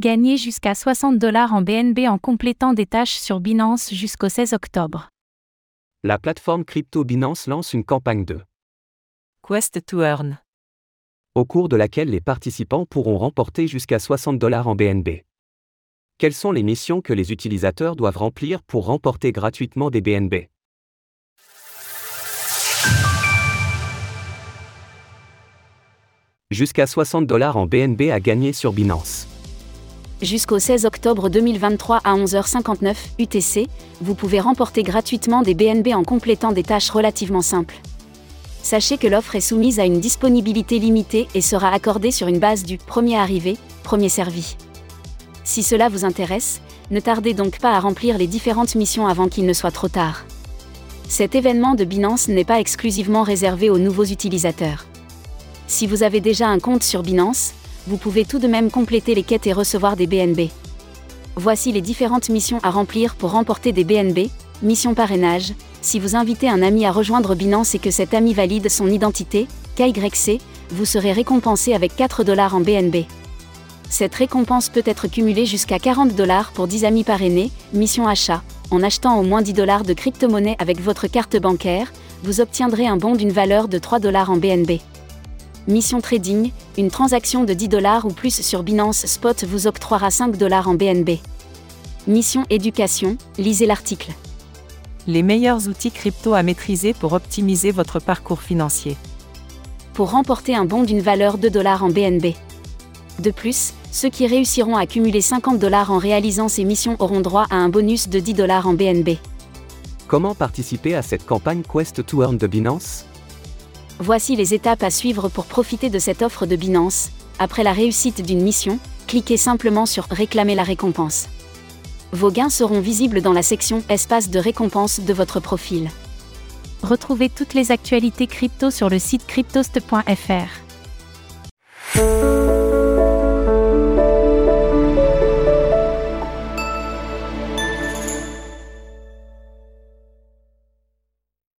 Gagnez jusqu'à 60 dollars en BNB en complétant des tâches sur Binance jusqu'au 16 octobre. La plateforme crypto Binance lance une campagne de Quest to Earn. au cours de laquelle les participants pourront remporter jusqu'à 60 dollars en BNB. Quelles sont les missions que les utilisateurs doivent remplir pour remporter gratuitement des BNB Jusqu'à 60 dollars en BNB à gagner sur Binance. Jusqu'au 16 octobre 2023 à 11h59 UTC, vous pouvez remporter gratuitement des BNB en complétant des tâches relativement simples. Sachez que l'offre est soumise à une disponibilité limitée et sera accordée sur une base du premier arrivé, premier servi. Si cela vous intéresse, ne tardez donc pas à remplir les différentes missions avant qu'il ne soit trop tard. Cet événement de Binance n'est pas exclusivement réservé aux nouveaux utilisateurs. Si vous avez déjà un compte sur Binance, vous pouvez tout de même compléter les quêtes et recevoir des BNB. Voici les différentes missions à remplir pour remporter des BNB. Mission parrainage. Si vous invitez un ami à rejoindre Binance et que cet ami valide son identité, KYC, vous serez récompensé avec 4 dollars en BNB. Cette récompense peut être cumulée jusqu'à 40 dollars pour 10 amis parrainés. Mission achat. En achetant au moins 10 dollars de crypto-monnaie avec votre carte bancaire, vous obtiendrez un bon d'une valeur de 3 dollars en BNB. Mission Trading, une transaction de 10 dollars ou plus sur Binance Spot vous octroiera 5 dollars en BNB. Mission Éducation, lisez l'article. Les meilleurs outils crypto à maîtriser pour optimiser votre parcours financier. Pour remporter un bon d'une valeur de dollars en BNB. De plus, ceux qui réussiront à cumuler 50 dollars en réalisant ces missions auront droit à un bonus de 10 dollars en BNB. Comment participer à cette campagne Quest to Earn de Binance? Voici les étapes à suivre pour profiter de cette offre de Binance. Après la réussite d'une mission, cliquez simplement sur Réclamer la récompense. Vos gains seront visibles dans la section Espace de récompense de votre profil. Retrouvez toutes les actualités crypto sur le site cryptost.fr.